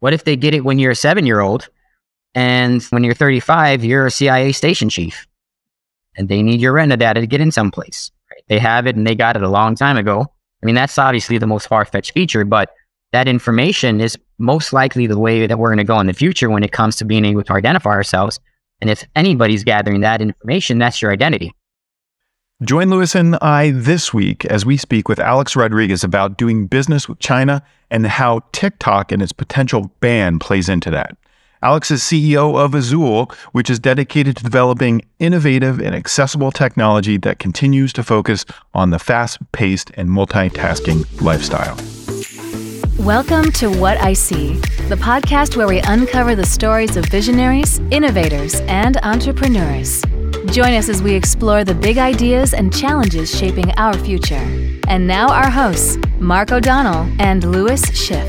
What if they get it when you're a seven year old and when you're 35, you're a CIA station chief and they need your retina data to get in someplace? Right? They have it and they got it a long time ago. I mean, that's obviously the most far fetched feature, but that information is most likely the way that we're going to go in the future when it comes to being able to identify ourselves. And if anybody's gathering that information, that's your identity. Join Lewis and I this week as we speak with Alex Rodriguez about doing business with China and how TikTok and its potential ban plays into that. Alex is CEO of Azulle, which is dedicated to developing innovative and accessible technology that continues to focus on the fast paced and multitasking lifestyle. Welcome to What I See, the podcast where we uncover the stories of visionaries, innovators, and entrepreneurs. Join us as we explore the big ideas and challenges shaping our future. And now, our hosts, Mark O'Donnell and Lewis Schiff.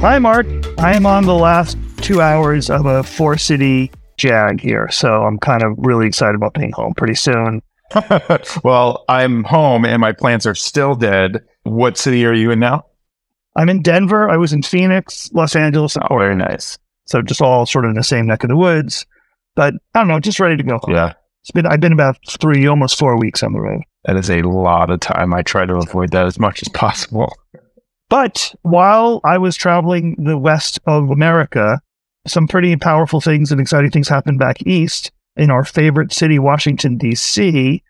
Hi, Mark. I am on the last two hours of a four city jag here. So I'm kind of really excited about being home pretty soon. well, I'm home and my plants are still dead. What city are you in now? I'm in Denver. I was in Phoenix, Los Angeles. Oh, very nice. So just all sort of in the same neck of the woods. But I don't know, just ready to go home. Yeah. It's been I've been about three, almost four weeks on the road. That is a lot of time. I try to avoid that as much as possible. But while I was traveling the west of America, some pretty powerful things and exciting things happened back east in our favorite city, Washington, D.C.,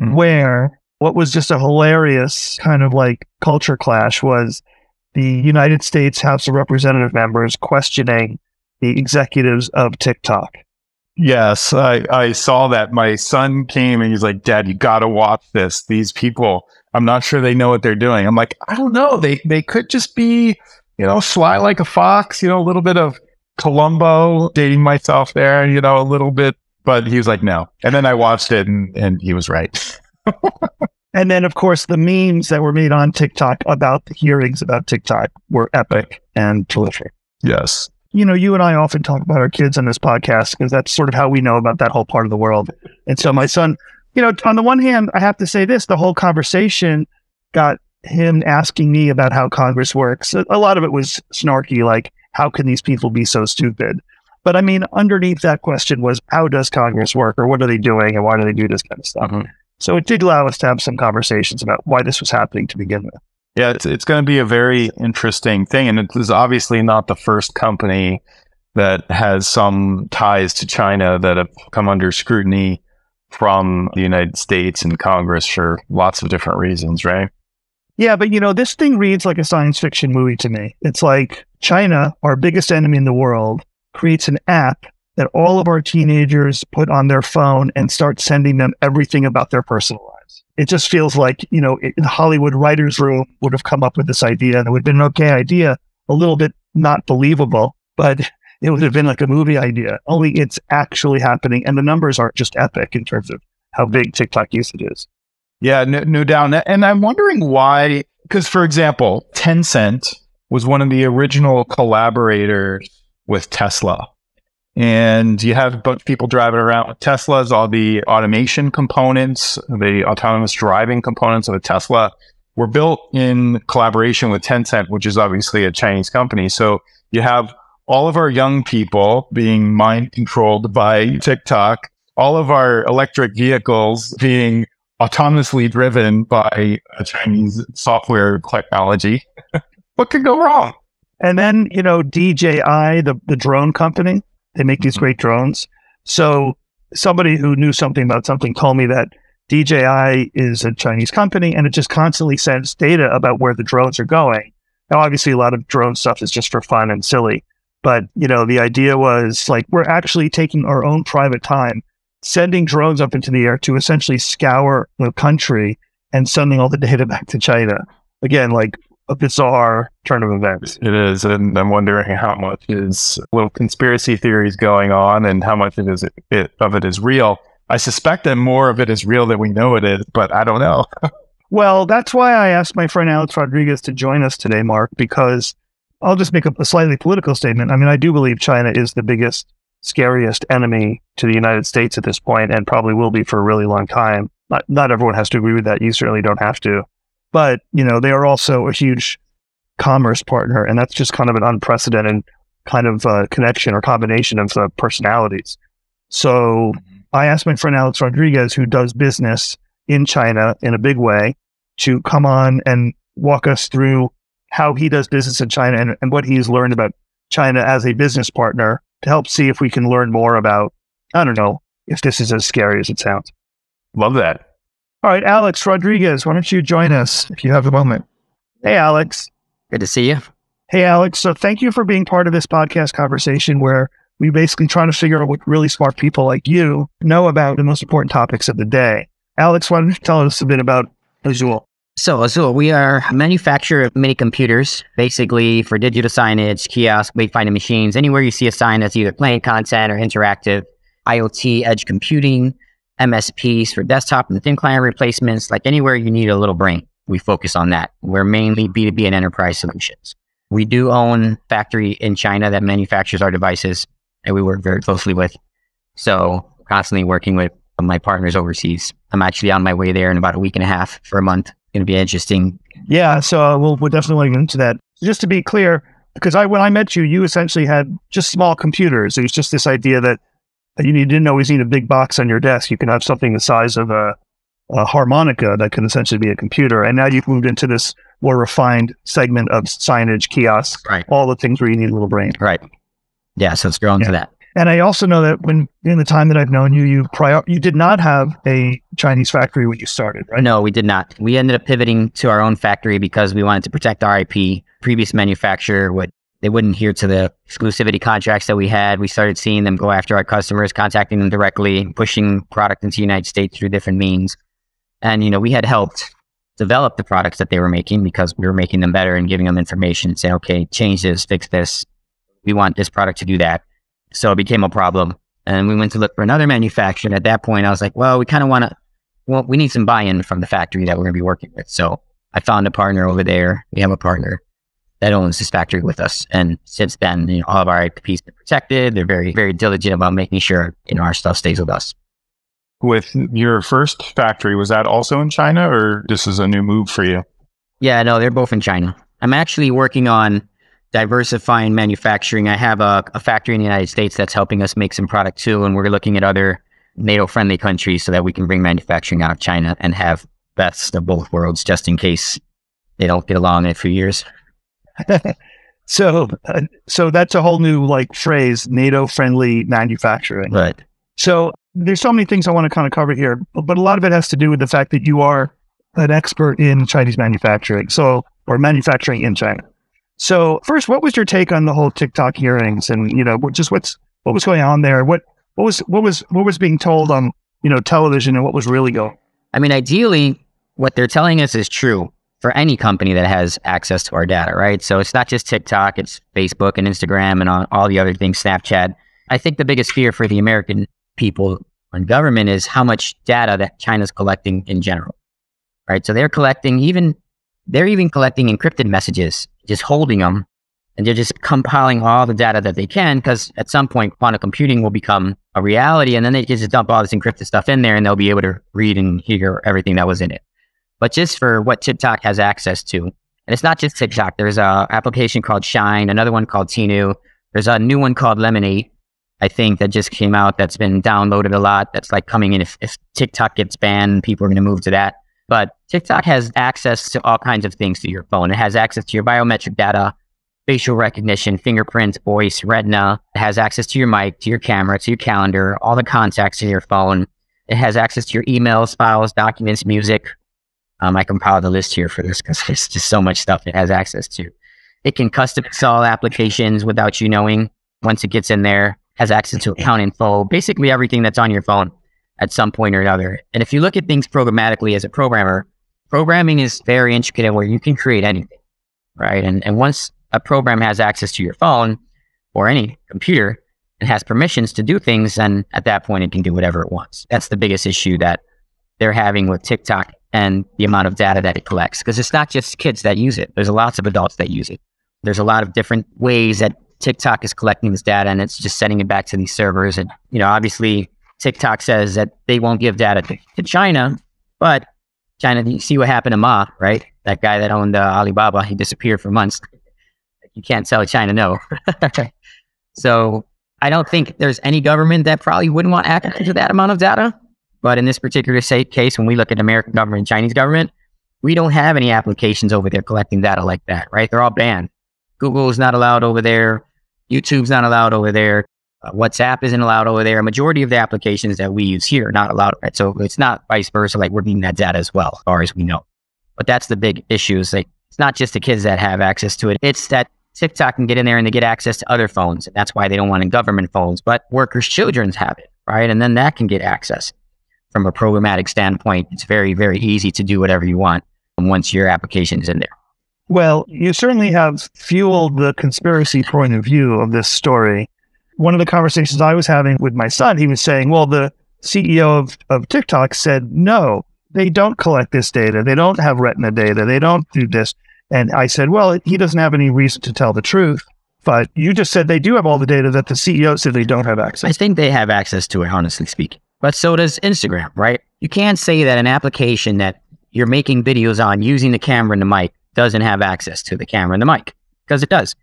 mm-hmm. where what was just a hilarious kind of like culture clash was the United States House of Representative members questioning the executives of TikTok. Yes, I, I saw that. My son came and he's like, Dad, you got to watch this. These people, I'm not sure they know what they're doing. I'm like, I don't know. They, they could just be, you know, sly like a fox, you know, a little bit of Columbo, dating myself there, you know, a little bit. But he was like, no. And then I watched it and, and he was right. and then, of course, the memes that were made on TikTok about the hearings about TikTok were epic and terrific. Yes. You know, you and I often talk about our kids on this podcast because that's sort of how we know about that whole part of the world. And so my son, you know, on the one hand, I have to say this the whole conversation got him asking me about how Congress works. A lot of it was snarky, like, how can these people be so stupid? But I mean, underneath that question was, how does Congress work or what are they doing and why do they do this kind of stuff? Mm-hmm. So it did allow us to have some conversations about why this was happening to begin with. Yeah, it's, it's going to be a very interesting thing. And it is obviously not the first company that has some ties to China that have come under scrutiny from the United States and Congress for lots of different reasons, right? Yeah, but you know, this thing reads like a science fiction movie to me. It's like China, our biggest enemy in the world, creates an app that all of our teenagers put on their phone and start sending them everything about their personal lives. It just feels like, you know, the Hollywood writer's room would have come up with this idea and it would have been an okay idea, a little bit not believable, but it would have been like a movie idea. Only it's actually happening. And the numbers are just epic in terms of how big TikTok usage is. Yeah, no, no doubt. And I'm wondering why, because for example, Tencent was one of the original collaborators with Tesla. And you have a bunch of people driving around with Teslas, all the automation components, the autonomous driving components of a Tesla were built in collaboration with Tencent, which is obviously a Chinese company. So you have all of our young people being mind controlled by TikTok, all of our electric vehicles being autonomously driven by a Chinese software technology. what could go wrong? And then, you know, DJI, the, the drone company, they make these mm-hmm. great drones. So somebody who knew something about something told me that DJI is a Chinese company and it just constantly sends data about where the drones are going. Now, obviously, a lot of drone stuff is just for fun and silly. But, you know, the idea was like, we're actually taking our own private time sending drones up into the air to essentially scour the country and sending all the data back to China. Again, like a bizarre turn of events. It is, and I'm wondering how much is little conspiracy theories going on, and how much it is it, of it is real. I suspect that more of it is real than we know it is, but I don't know. well, that's why I asked my friend Alex Rodriguez to join us today, Mark, because I'll just make a, a slightly political statement. I mean, I do believe China is the biggest scariest enemy to the United States at this point and probably will be for a really long time. Not, not everyone has to agree with that. You certainly don't have to. But, you know, they are also a huge commerce partner, and that's just kind of an unprecedented kind of uh, connection or combination of uh, personalities. So I asked my friend Alex Rodriguez, who does business in China in a big way, to come on and walk us through how he does business in China and, and what he's learned about China as a business partner to help see if we can learn more about, I don't know, if this is as scary as it sounds. Love that. All right, Alex Rodriguez, why don't you join us if you have a moment? Hey, Alex. Good to see you. Hey, Alex. So thank you for being part of this podcast conversation where we basically try to figure out what really smart people like you know about the most important topics of the day. Alex, why don't you tell us a bit about Azulle? So, Azulle, we are a manufacturer of mini computers, basically for digital signage, kiosk, wayfinding machines, anywhere you see a sign that's either playing content or interactive, IoT, edge computing, MSPs for desktop and thin client replacements, like anywhere you need a little brain, we focus on that. We're mainly B2B and enterprise solutions. We do own factory in China that manufactures our devices and we work very closely with. So constantly working with my partners overseas. I'm actually on my way there in about a week and a half for a month. It's going to be interesting. Yeah, so uh, we'll, we'll definitely want to get into that. Just to be clear, because I when I met you, you essentially had just small computers. It was just this idea that you didn't always need a big box on your desk. You can have something the size of a, a harmonica that can essentially be a computer. And now you've moved into this more refined segment of signage, kiosks, Right. all the things where you need a little brain. Right. Yeah. So it's grown Yeah. to that. And I also know that when in the time that I've known you, you prior you did not have a Chinese factory when you started, right? No, we did not. We ended up pivoting to our own factory because we wanted to protect our IP. Previous manufacturer would they wouldn't adhere to the exclusivity contracts that we had. We started seeing them go after our customers, contacting them directly, pushing product into the United States through different means. And you know, we had helped develop the products that they were making because we were making them better and giving them information and saying, okay, change this, fix this. We want this product to do that. So it became a problem. And we went to look for another manufacturer. And at that point, I was like, well, we kind of want to well, we need some buy-in from the factory that we're going to be working with. So I found a partner over there. We have a partner that owns this factory with us, and since then, you know, all of our IP's been protected. They're very, very diligent about making sure you know our stuff stays with us. With your first factory, was that also in China or this is a new move for you? Yeah, no, they're both in China. I'm actually working on diversifying manufacturing. I have a, a factory in the United States that's helping us make some product too, and we're looking at other NATO-friendly countries so that we can bring manufacturing out of China and have best of both worlds, just in case they don't get along in a few years. So, uh, so that's a whole new like phrase, NATO friendly manufacturing. Right. So there's so many things I want to kind of cover here, but a lot of it has to do with the fact that you are an expert in Chinese manufacturing, so or manufacturing in China. So first, what was your take on the whole TikTok hearings, and you know, just what's what was going on there? What what was what was what was being told on you know television, and what was really going? I mean, ideally, what they're telling us is true for any company that has access to our data, right? So it's not just TikTok, it's Facebook and Instagram and all, the other things, Snapchat. I think the biggest fear for the American people and government is how much data that China's collecting in general, right? So they're collecting even, they're even collecting encrypted messages, just holding them, and they're just compiling all the data that they can because at some point quantum computing will become a reality, and then they just dump all this encrypted stuff in there, and they'll be able to read and hear everything that was in it. But just for what TikTok has access to, and it's not just TikTok. There's a application called Shein, another one called Temu. There's a new one called Lemon8, I think, that just came out that's been downloaded a lot. That's like coming in. If, if TikTok gets banned, people are going to move to that. But TikTok has access to all kinds of things to your phone. It has access to your biometric data, facial recognition, fingerprints, voice, retina. It has access to your mic, to your camera, to your calendar, all the contacts in your phone. It has access to your emails, files, documents, music. Um, I compiled a list here for this because there's just so much stuff it has access to. It can custom install applications without you knowing. Once it gets in there, has access to account info, basically everything that's on your phone at some point or another. And if you look at things programmatically as a programmer, programming is very intricate where you can create anything, right? And and once a program has access to your phone or any computer and has permissions to do things, then at that point it can do whatever it wants. That's the biggest issue that they're having with TikTok and the amount of data that it collects. Because it's not just kids that use it. There's lots of adults that use it. There's a lot of different ways that TikTok is collecting this data and it's just sending it back to these servers. And, you know, obviously TikTok says that they won't give data to, to China, but China, you see what happened to Ma, right? That guy that owned uh, Alibaba, he disappeared for months. You can't tell China no. so I don't think there's any government that probably wouldn't want access to that amount of data. But in this particular case, when we look at American government and Chinese government, we don't have any applications over there collecting data like that, right? They're all banned. Google is not allowed over there. YouTube's not allowed over there. Uh, WhatsApp isn't allowed over there. A majority of the applications that we use here are not allowed, right? So it's not vice versa. Like we're getting that data as well, as far as we know. But that's the big issue. Is like it's not just the kids that have access to it. It's that TikTok can get in there and they get access to other phones. And that's why they don't want in government phones, but workers' children's have it, right? And then that can get access from a programmatic standpoint. It's very, very easy to do whatever you want once your application is in there. Well, you certainly have fueled the conspiracy point of view of this story. One of the conversations I was having with my son, he was saying, well, the CEO of, of TikTok said, no, they don't collect this data. They don't have retina data. They don't do this. And I said, well, he doesn't have any reason to tell the truth. But you just said they do have all the data that the CEO said they don't have access. I think they have access to it, honestly speaking. But so does Instagram, right? You can't say that an application that you're making videos on using the camera and the mic doesn't have access to the camera and the mic because it does.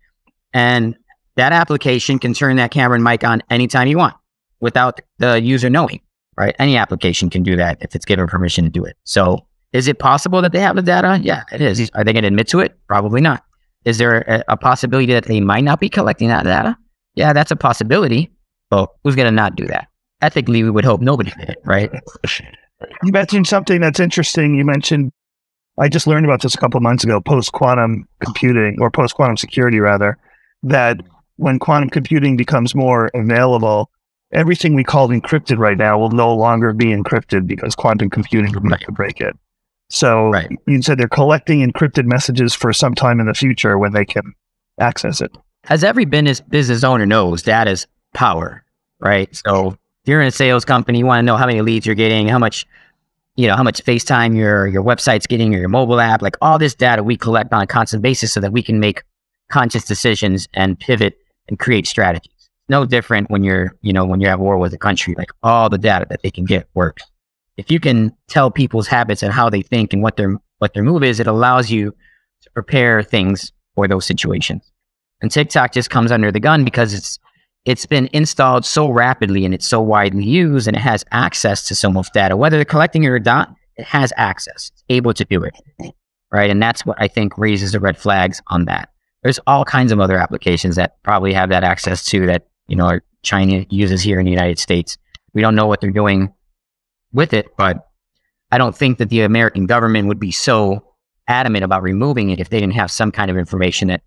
And that application can turn that camera and mic on anytime you want without the user knowing, right? Any application can do that if it's given permission to do it. So is it possible that they have the data? Yeah, it is. Are they going to admit to it? Probably not. Is there a, possibility that they might not be collecting that data? Yeah, that's a possibility. But who's going to not do that? Ethically, we would hope nobody did, right? You mentioned something that's interesting. You mentioned, I just learned about this a couple months ago, post quantum computing or post quantum security, rather, that when quantum computing becomes more available, everything we call encrypted right now will no longer be encrypted because quantum computing will right. break it. So right. you said they're collecting encrypted messages for some time in the future when they can access it. As every business business owner knows, that is power, right? So you're in a sales company, you want to know how many leads you're getting, how much, you know, how much FaceTime your your website's getting or your mobile app, like all this data we collect on a constant basis so that we can make conscious decisions and pivot and create strategies. No different when you're, you know, when you're at war with a country, like all the data that they can get works if you can tell people's habits and how they think and what their what their move is, it allows you to prepare things for those situations. And TikTok just comes under the gun because it's it's been installed so rapidly and it's so widely used and it has access to so much data. Whether they're collecting it or not, it has access, it's able to do it. Right. And that's what I think raises the red flags on that. There's all kinds of other applications that probably have that access to that, you know, China uses here in the United States. We don't know what they're doing with it, but I don't think that the American government would be so adamant about removing it if they didn't have some kind of information that,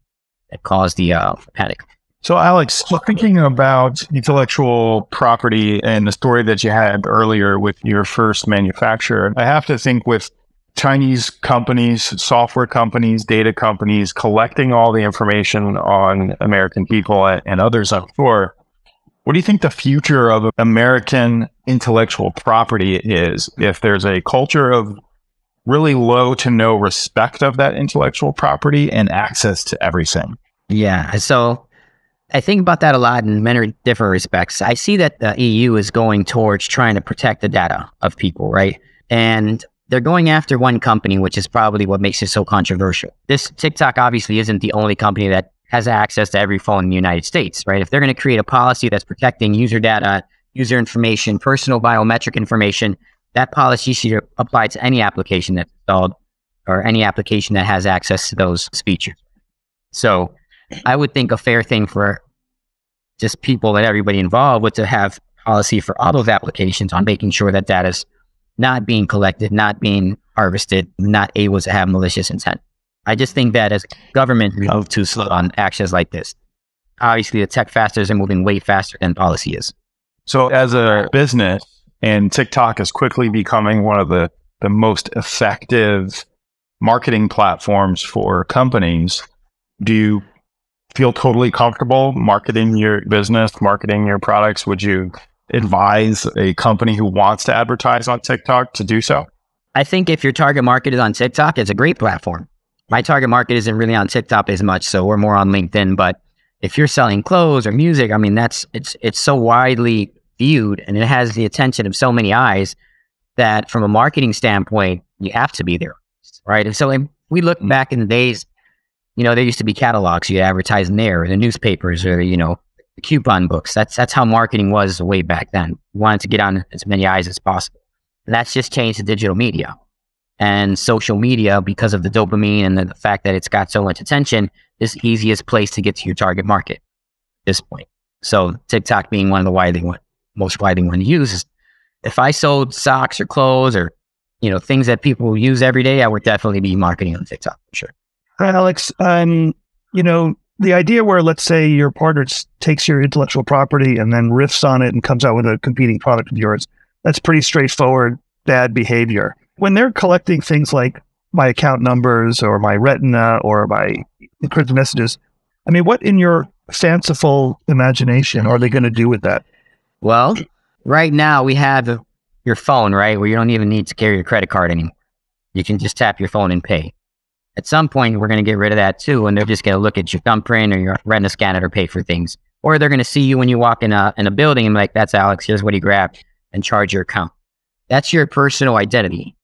that caused the uh, panic. So, Alex, thinking about intellectual property and the story that you had earlier with your first manufacturer, I have to think with Chinese companies, software companies, data companies collecting all the information on American people and others, I'm sure, what do you think the future of American intellectual property is if there's a culture of really low to no respect of that intellectual property and access to everything? Yeah. So I think about that a lot in many different respects. I see that the EU is going towards trying to protect the data of people, right? And they're going after one company, which is probably what makes it so controversial. This TikTok obviously isn't the only company that has access to every phone in the United States, right? If they're going to create a policy that's protecting user data, user information, personal biometric information, that policy should apply to any application that's installed or any application that has access to those features. So I would think a fair thing for just people and everybody involved would to have policy for all those applications on making sure that data is not being collected, not being harvested, not able to have malicious intent. I just think that as government move too slow on actions like this, obviously the tech fasters are moving way faster than policy is. So as a business, and TikTok is quickly becoming one of the, the most effective marketing platforms for companies, do you feel totally comfortable marketing your business, marketing your products? Would you advise a company who wants to advertise on TikTok to do so? I think if your target market is on TikTok, it's a great platform my target market isn't really on TikTok as much, so we're more on LinkedIn. But if you're selling clothes or music, I mean, that's it's it's so widely viewed and it has the attention of so many eyes that from a marketing standpoint, You have to be there, right? And so if we look mm. back in the days, you know, there used to be catalogs you advertise in there, or the newspapers, or you know, the coupon books. That's that's how marketing was way back then. We wanted to get on as many eyes as possible. And that's just changed to digital media and social media because of the dopamine and the, the fact that it's got so much attention is the easiest place to get to your target market at this point. So TikTok being one of the widely one, most widely one used if I sold socks or clothes or you know things that people use every day, I would definitely be marketing on TikTok for sure. Alex. Um, you know, the idea where let's say your partner takes your intellectual property and then riffs on it and comes out with a competing product of yours, that's pretty straightforward bad behavior. When they're collecting things like my account numbers or my retina or my encrypted messages, I mean, what in your fanciful imagination are they going to do with that? Well, right now we have your phone, right, where you don't even need to carry your credit card anymore. You can just tap your phone and pay. At some point, we're going to get rid of that too, and they're just going to look at your thumbprint or your retina scanner to pay for things. Or they're going to see you when you walk in a in a building and like, "That's Alex. Here's what he grabbed," and charge your account. That's your personal identity,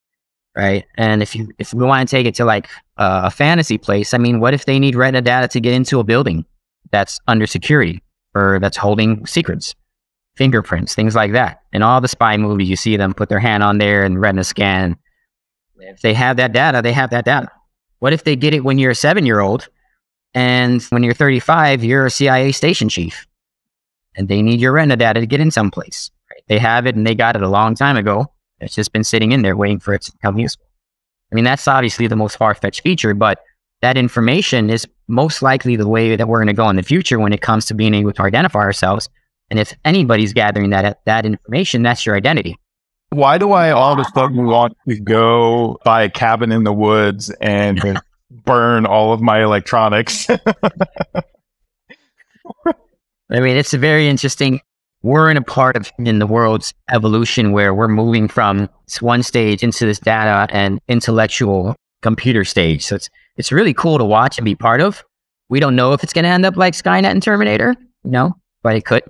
right? And if you if we want to take it to like uh, a fantasy place, I mean, what if they need retina data to get into a building that's under security or that's holding secrets? fingerprints, things like that. In all the spy movies, you see them put their hand on there and retina scan. If they have that data, they have that data. What if they get it when you're a seven year old and when you're 35, you're a CIA station chief and they need your retina data to get in someplace? Right? They have it and they got it a long time ago. It's just been sitting in there waiting for it to become useful. I mean, that's obviously the most far fetched feature, but that information is most likely the way that we're going to go in the future when it comes to being able to identify ourselves and if anybody's gathering that that information, that's your identity. Why do I all of a sudden want to go buy a cabin in the woods and burn all of my electronics? I mean, it's a very interesting. We're in a part of in the world's evolution where we're moving from this one stage into this data and intellectual computer stage. So it's it's really cool to watch and be part of. We don't know if it's going to end up like Skynet and Terminator, no, but it could.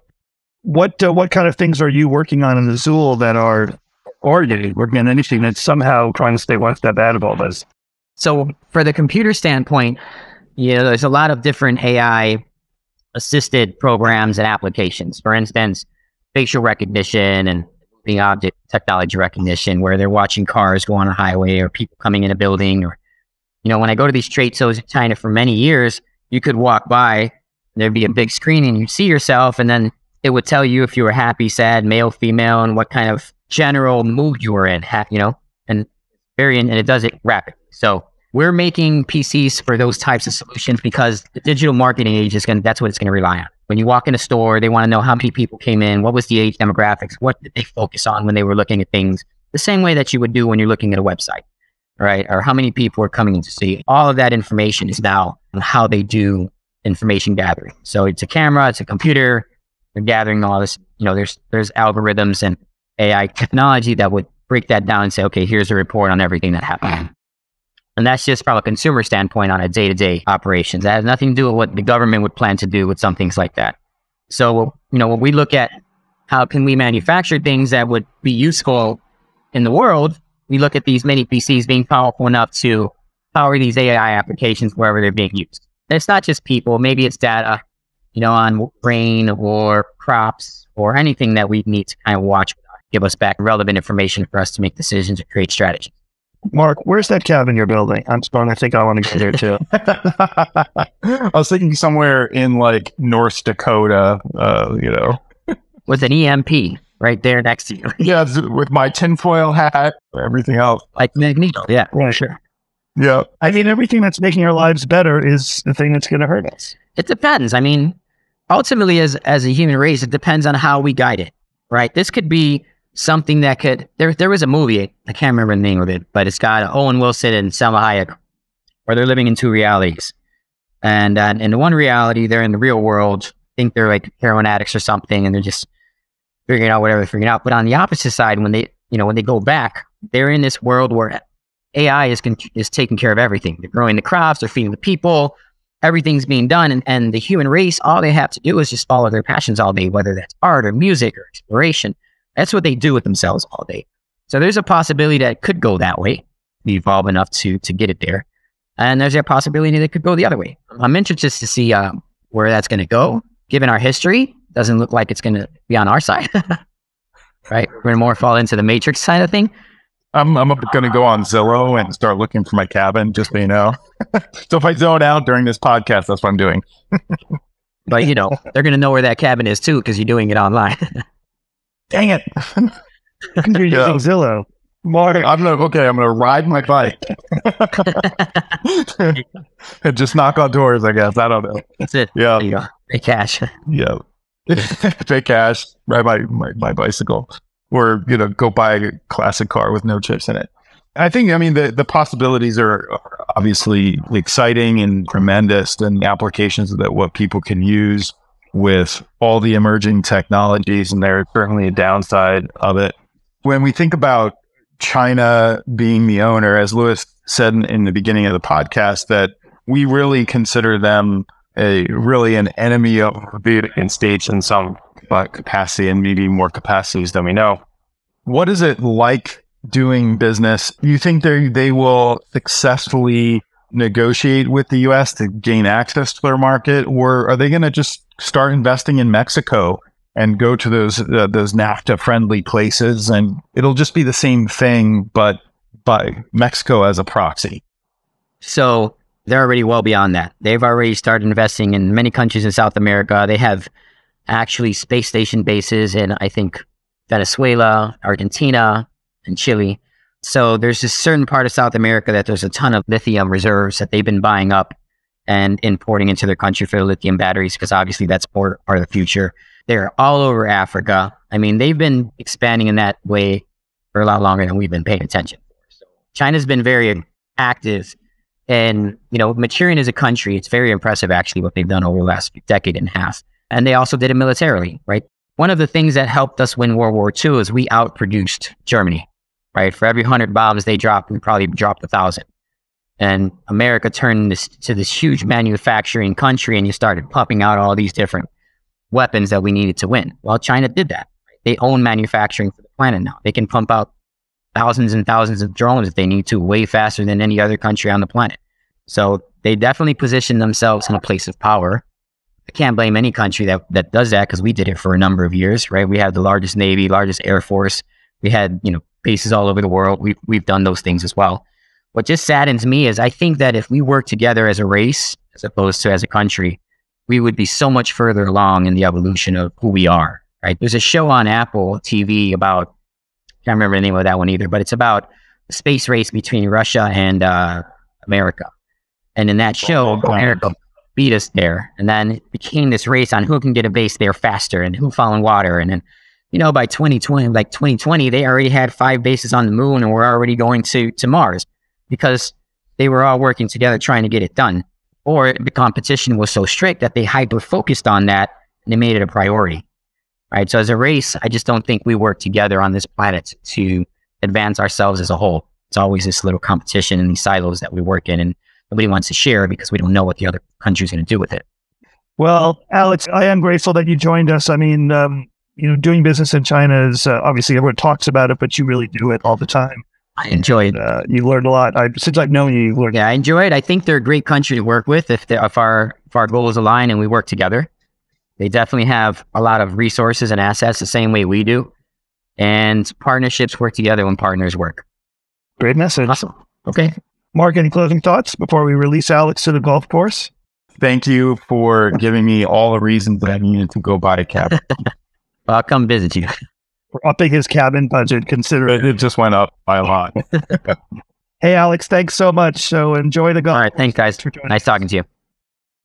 What uh, what kind of things are you working on in the Zool that are, or you working on anything that's somehow trying to stay one step ahead of all this? So for the computer standpoint, you know, there's a lot of different AI assisted programs and applications. For instance, facial recognition and the object technology recognition, where they're watching cars go on a highway or people coming in a building. Or, you know, when I go to these trade shows in China for many years, you could walk by, there'd be a big screen and you'd see yourself, and then it would tell you if you were happy, sad, male, female, and what kind of general mood you are in, you know, and very, and it does it rapidly. So we're making PCs for those types of solutions because the digital marketing age is going to, that's what it's going to rely on. When you walk in a store, they want to know how many people came in, what was the age demographics, what did they focus on when they were looking at things, the same way that you would do when you're looking at a website, right? Or how many people are coming in to see. All of that information is now how they do information gathering. So it's a camera, it's a computer, they're gathering all this, you know, there's, there's algorithms and AI technology that would break that down and say, okay, here's a report on everything that happened. And that's just from a consumer standpoint on a day to day operations. That has nothing to do with what the government would plan to do with some things like that. So, you know, when we look at how can we manufacture things that would be useful in the world, we look at these mini PCs being powerful enough to power these AI applications wherever they're being used. And it's not just people, maybe it's data, you know, on rain or crops or anything that we need to kind of watch, give us back relevant information for us to make decisions or create strategies. Mark, where's that cabin you're building? I'm starting to think I want to go there too. I was thinking somewhere in like North Dakota, uh, you know. With an EMP right there next to you, Yeah, with my tinfoil hat, everything else. like Magneto. Yeah, Right. sure. Yeah. I mean, everything that's making our lives better is the thing that's going to hurt us. It depends. I mean, ultimately, as as a human race, it depends on how we guide it, right? This could be something that could. There, there was a movie. I can't remember the name of it, but it's got Owen Wilson and Salma Hayek, where they're living in two realities. And uh, in the one reality, they're in the real world. Think they're like heroin addicts or something, and they're just figuring out whatever they're figuring out. But on the opposite side, when they, you know, when they go back, they're in this world where AI is con- is taking care of everything. They're growing the crops, they're feeding the people, everything's being done, and, and the human race, all they have to do is just follow their passions all day, whether that's art or music or exploration. That's what they do with themselves all day. So there's a possibility that it could go that way. evolve enough to to get it there. And there's a possibility that it could go the other way. I'm interested to see uh, where that's going to go. Given our history, doesn't look like it's going to be on our side. right? We're going to more fall into the matrix side of thing. I'm I'm going to go on Zillow and start looking for my cabin, just so you know. so if I zone out during this podcast, that's what I'm doing. but you know, they're going to know where that cabin is too because you're doing it online. Dang it! You're Yeah. using Zillow. Mark, I'm gonna okay. I'm gonna ride my bike and just knock on doors. I guess I don't know. That's it. Yeah, There you go. Pay cash. yeah. Pay cash, ride my, my my bicycle, or you know, go buy a classic car with no chips in it. I think I mean the the possibilities are, are obviously exciting and tremendous, and the applications that what people can use with all the emerging technologies, and there's certainly a downside of it. When we think about China being the owner, as Lewis said in, the beginning of the podcast, that we really consider them a really an enemy of the United States in some capacity and maybe more capacities than we know. What is it like doing business? You think they they will successfully negotiate with the U.S. to gain access to their market, or are they going to just start investing in Mexico and go to those uh, those NAFTA friendly places, and it'll just be the same thing, but by Mexico as a proxy? So they're already well beyond that. They've already started investing in many countries in South America. They have actually space station bases in, I think, Venezuela, Argentina, and Chile. So there's a certain part of South America that there's a ton of lithium reserves that they've been buying up and importing into their country for lithium batteries because obviously that's part, part of the future. They're all over Africa. I mean, they've been expanding in that way for a lot longer than we've been paying attention. So China's been very active and you know maturing as a country it's very impressive actually what they've done over the last decade and a half and they also did it militarily right one of the things that helped us win world war ii is we outproduced germany right for every 100 bombs they dropped we probably dropped a thousand and america turned this to this huge manufacturing country and you started pumping out all these different weapons that we needed to win well china did that they own manufacturing for the planet now they can pump out thousands and thousands of drones if they need to, way faster than any other country on the planet. So they definitely position themselves in a place of power. I can't blame any country that, that does that because we did it for a number of years, right? We had the largest navy, largest air force. We had, you know, bases all over the world. We've, we've done those things as well. What just saddens me is I think that if we work together as a race, as opposed to as a country, we would be so much further along in the evolution of who we are, right? There's a show on Apple TV about I can't remember the name of that one either, but it's about the space race between Russia and uh, America. And in that show. America beat us there. And then it became this race on who can get a base there faster and who fell in water. And then, you know, by 2020, like 2020, they already had five bases on the moon and were already going to, to Mars because they were all working together trying to get it done. Or the competition was so strict that they hyper focused on that and they made it a priority right? So as a race, I just don't think we work together on this planet to advance ourselves as a whole. It's always this little competition in these silos that we work in, and nobody wants to share because we don't know what the other country's going to do with it. Well, Alex, I am grateful that you joined us. I mean, um, you know, doing business in China is uh, obviously everyone talks about it, but you really do it all the time. I enjoy it. Uh, you learned a lot. I, since I've known you, you've learned. Yeah, I enjoy it. I think they're a great country to work with if, if our if our goals align and we work together. They definitely have a lot of resources and assets the same way we do, and partnerships work together when partners work. Great message. Awesome. Okay. Mark, any closing thoughts before we release Alex to the golf course? Thank you for giving me all the reasons that I needed to go buy a cabin. Well, I'll come visit you. For upping his cabin budget, consider it, it. it just went up by a lot. Hey, Alex, thanks so much. So enjoy the golf. All right. Thanks, guys. for joining Nice talking to you.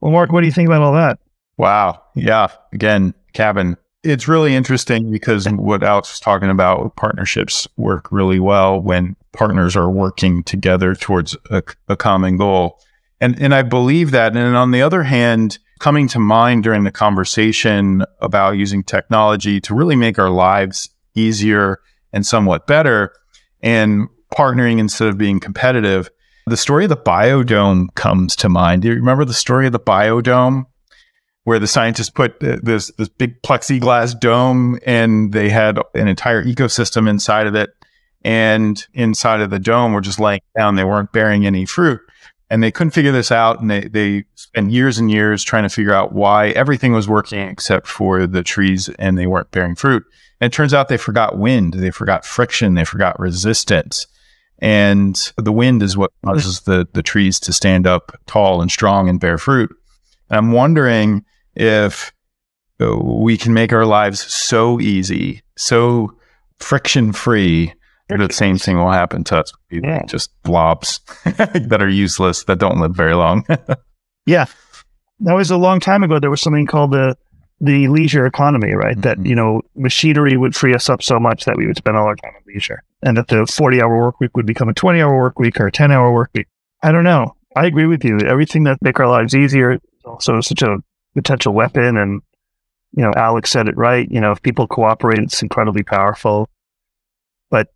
Well, Mark, what do you think about all that? Wow. Yeah. Again, cabin. It's really interesting because what Alex was talking about, partnerships work really well when partners are working together towards a, a common goal. And, and I believe that. And on the other hand, coming to mind during the conversation about using technology to really make our lives easier and somewhat better and partnering instead of being competitive, the story of the biodome comes to mind. Do you remember the story of the biodome? where the scientists put this this big plexiglass dome and they had an entire ecosystem inside of it and inside of the dome were just laying down. They weren't bearing any fruit. And they couldn't figure this out. And they, they spent years and years trying to figure out why everything was working except for the trees and they weren't bearing fruit. And it turns out they forgot wind, they forgot friction, they forgot resistance. And the wind is what causes the, the trees to stand up tall and strong and bear fruit. And I'm wondering if we can make our lives so easy, so friction free the same thing will happen to us. Yeah. Just blobs that are useless that don't live very long. Yeah. That was a long time ago. There was something called the the leisure economy, right? That, Mhm. you know, machinery would free us up so much that we would spend all our time on leisure. And that the 40 hour work week would become a 20 hour work week or a 10 hour work week. I don't know. I agree with you. Everything that make our lives easier is also such a potential weapon. And, you know, Alex said it right. You know, if people cooperate, it's incredibly powerful. But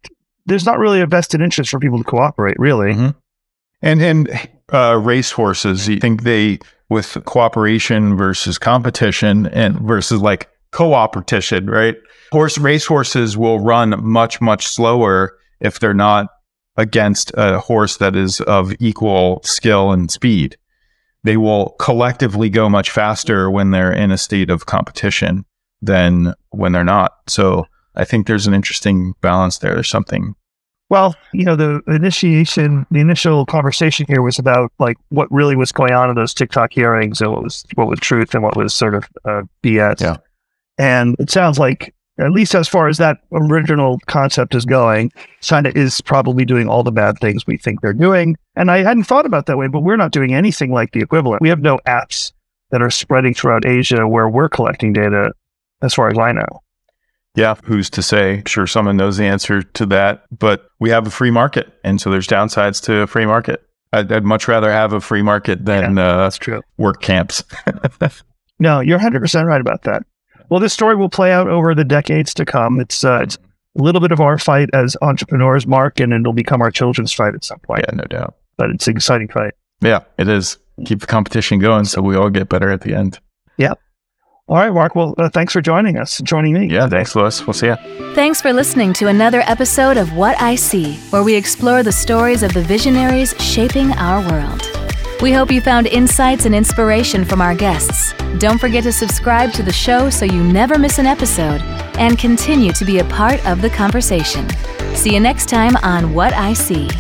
there's not really a vested interest for people to cooperate, really. Mhm. and and uh, race horses, you think they with cooperation versus competition and versus like cooperation, right? Horse race horses will run much much slower if they're not against a horse that is of equal skill and speed. They will collectively go much faster when they're in a state of competition than when they're not. So I think there's an interesting balance there. There's something Well, you know, the initiation, the initial conversation here was about like what really was going on in those TikTok hearings and what was what was truth and what was sort of uh, BS. Yeah. And it sounds like, at least as far as that original concept is going, China is probably doing all the bad things we think they're doing. And I hadn't thought about that way, but we're not doing anything like the equivalent. We have no apps that are spreading throughout Asia where we're collecting data, as far as I know. Yeah, who's to say? Sure, someone knows the answer to that, but we have a free market, and so there's downsides to a free market. I'd, I'd much rather have a free market than uh, That's true. work camps. No, you're 100% right about that. Well, this story will play out over the decades to come. It's, uh, it's a little bit of our fight as entrepreneurs, Mark, and it'll become our children's fight at some point. yeah, no doubt. But it's an exciting fight. Yeah, it is. Keep the competition going, so we all get better at the end. All right, Mark. Well, uh, thanks for joining us, joining me. Yeah, thanks, Lewis. We'll see you. Thanks for listening to another episode of What I See, where we explore the stories of the visionaries shaping our world. We hope you found insights and inspiration from our guests. Don't forget to subscribe to the show so you never miss an episode and continue to be a part of the conversation. See you next time on What I See.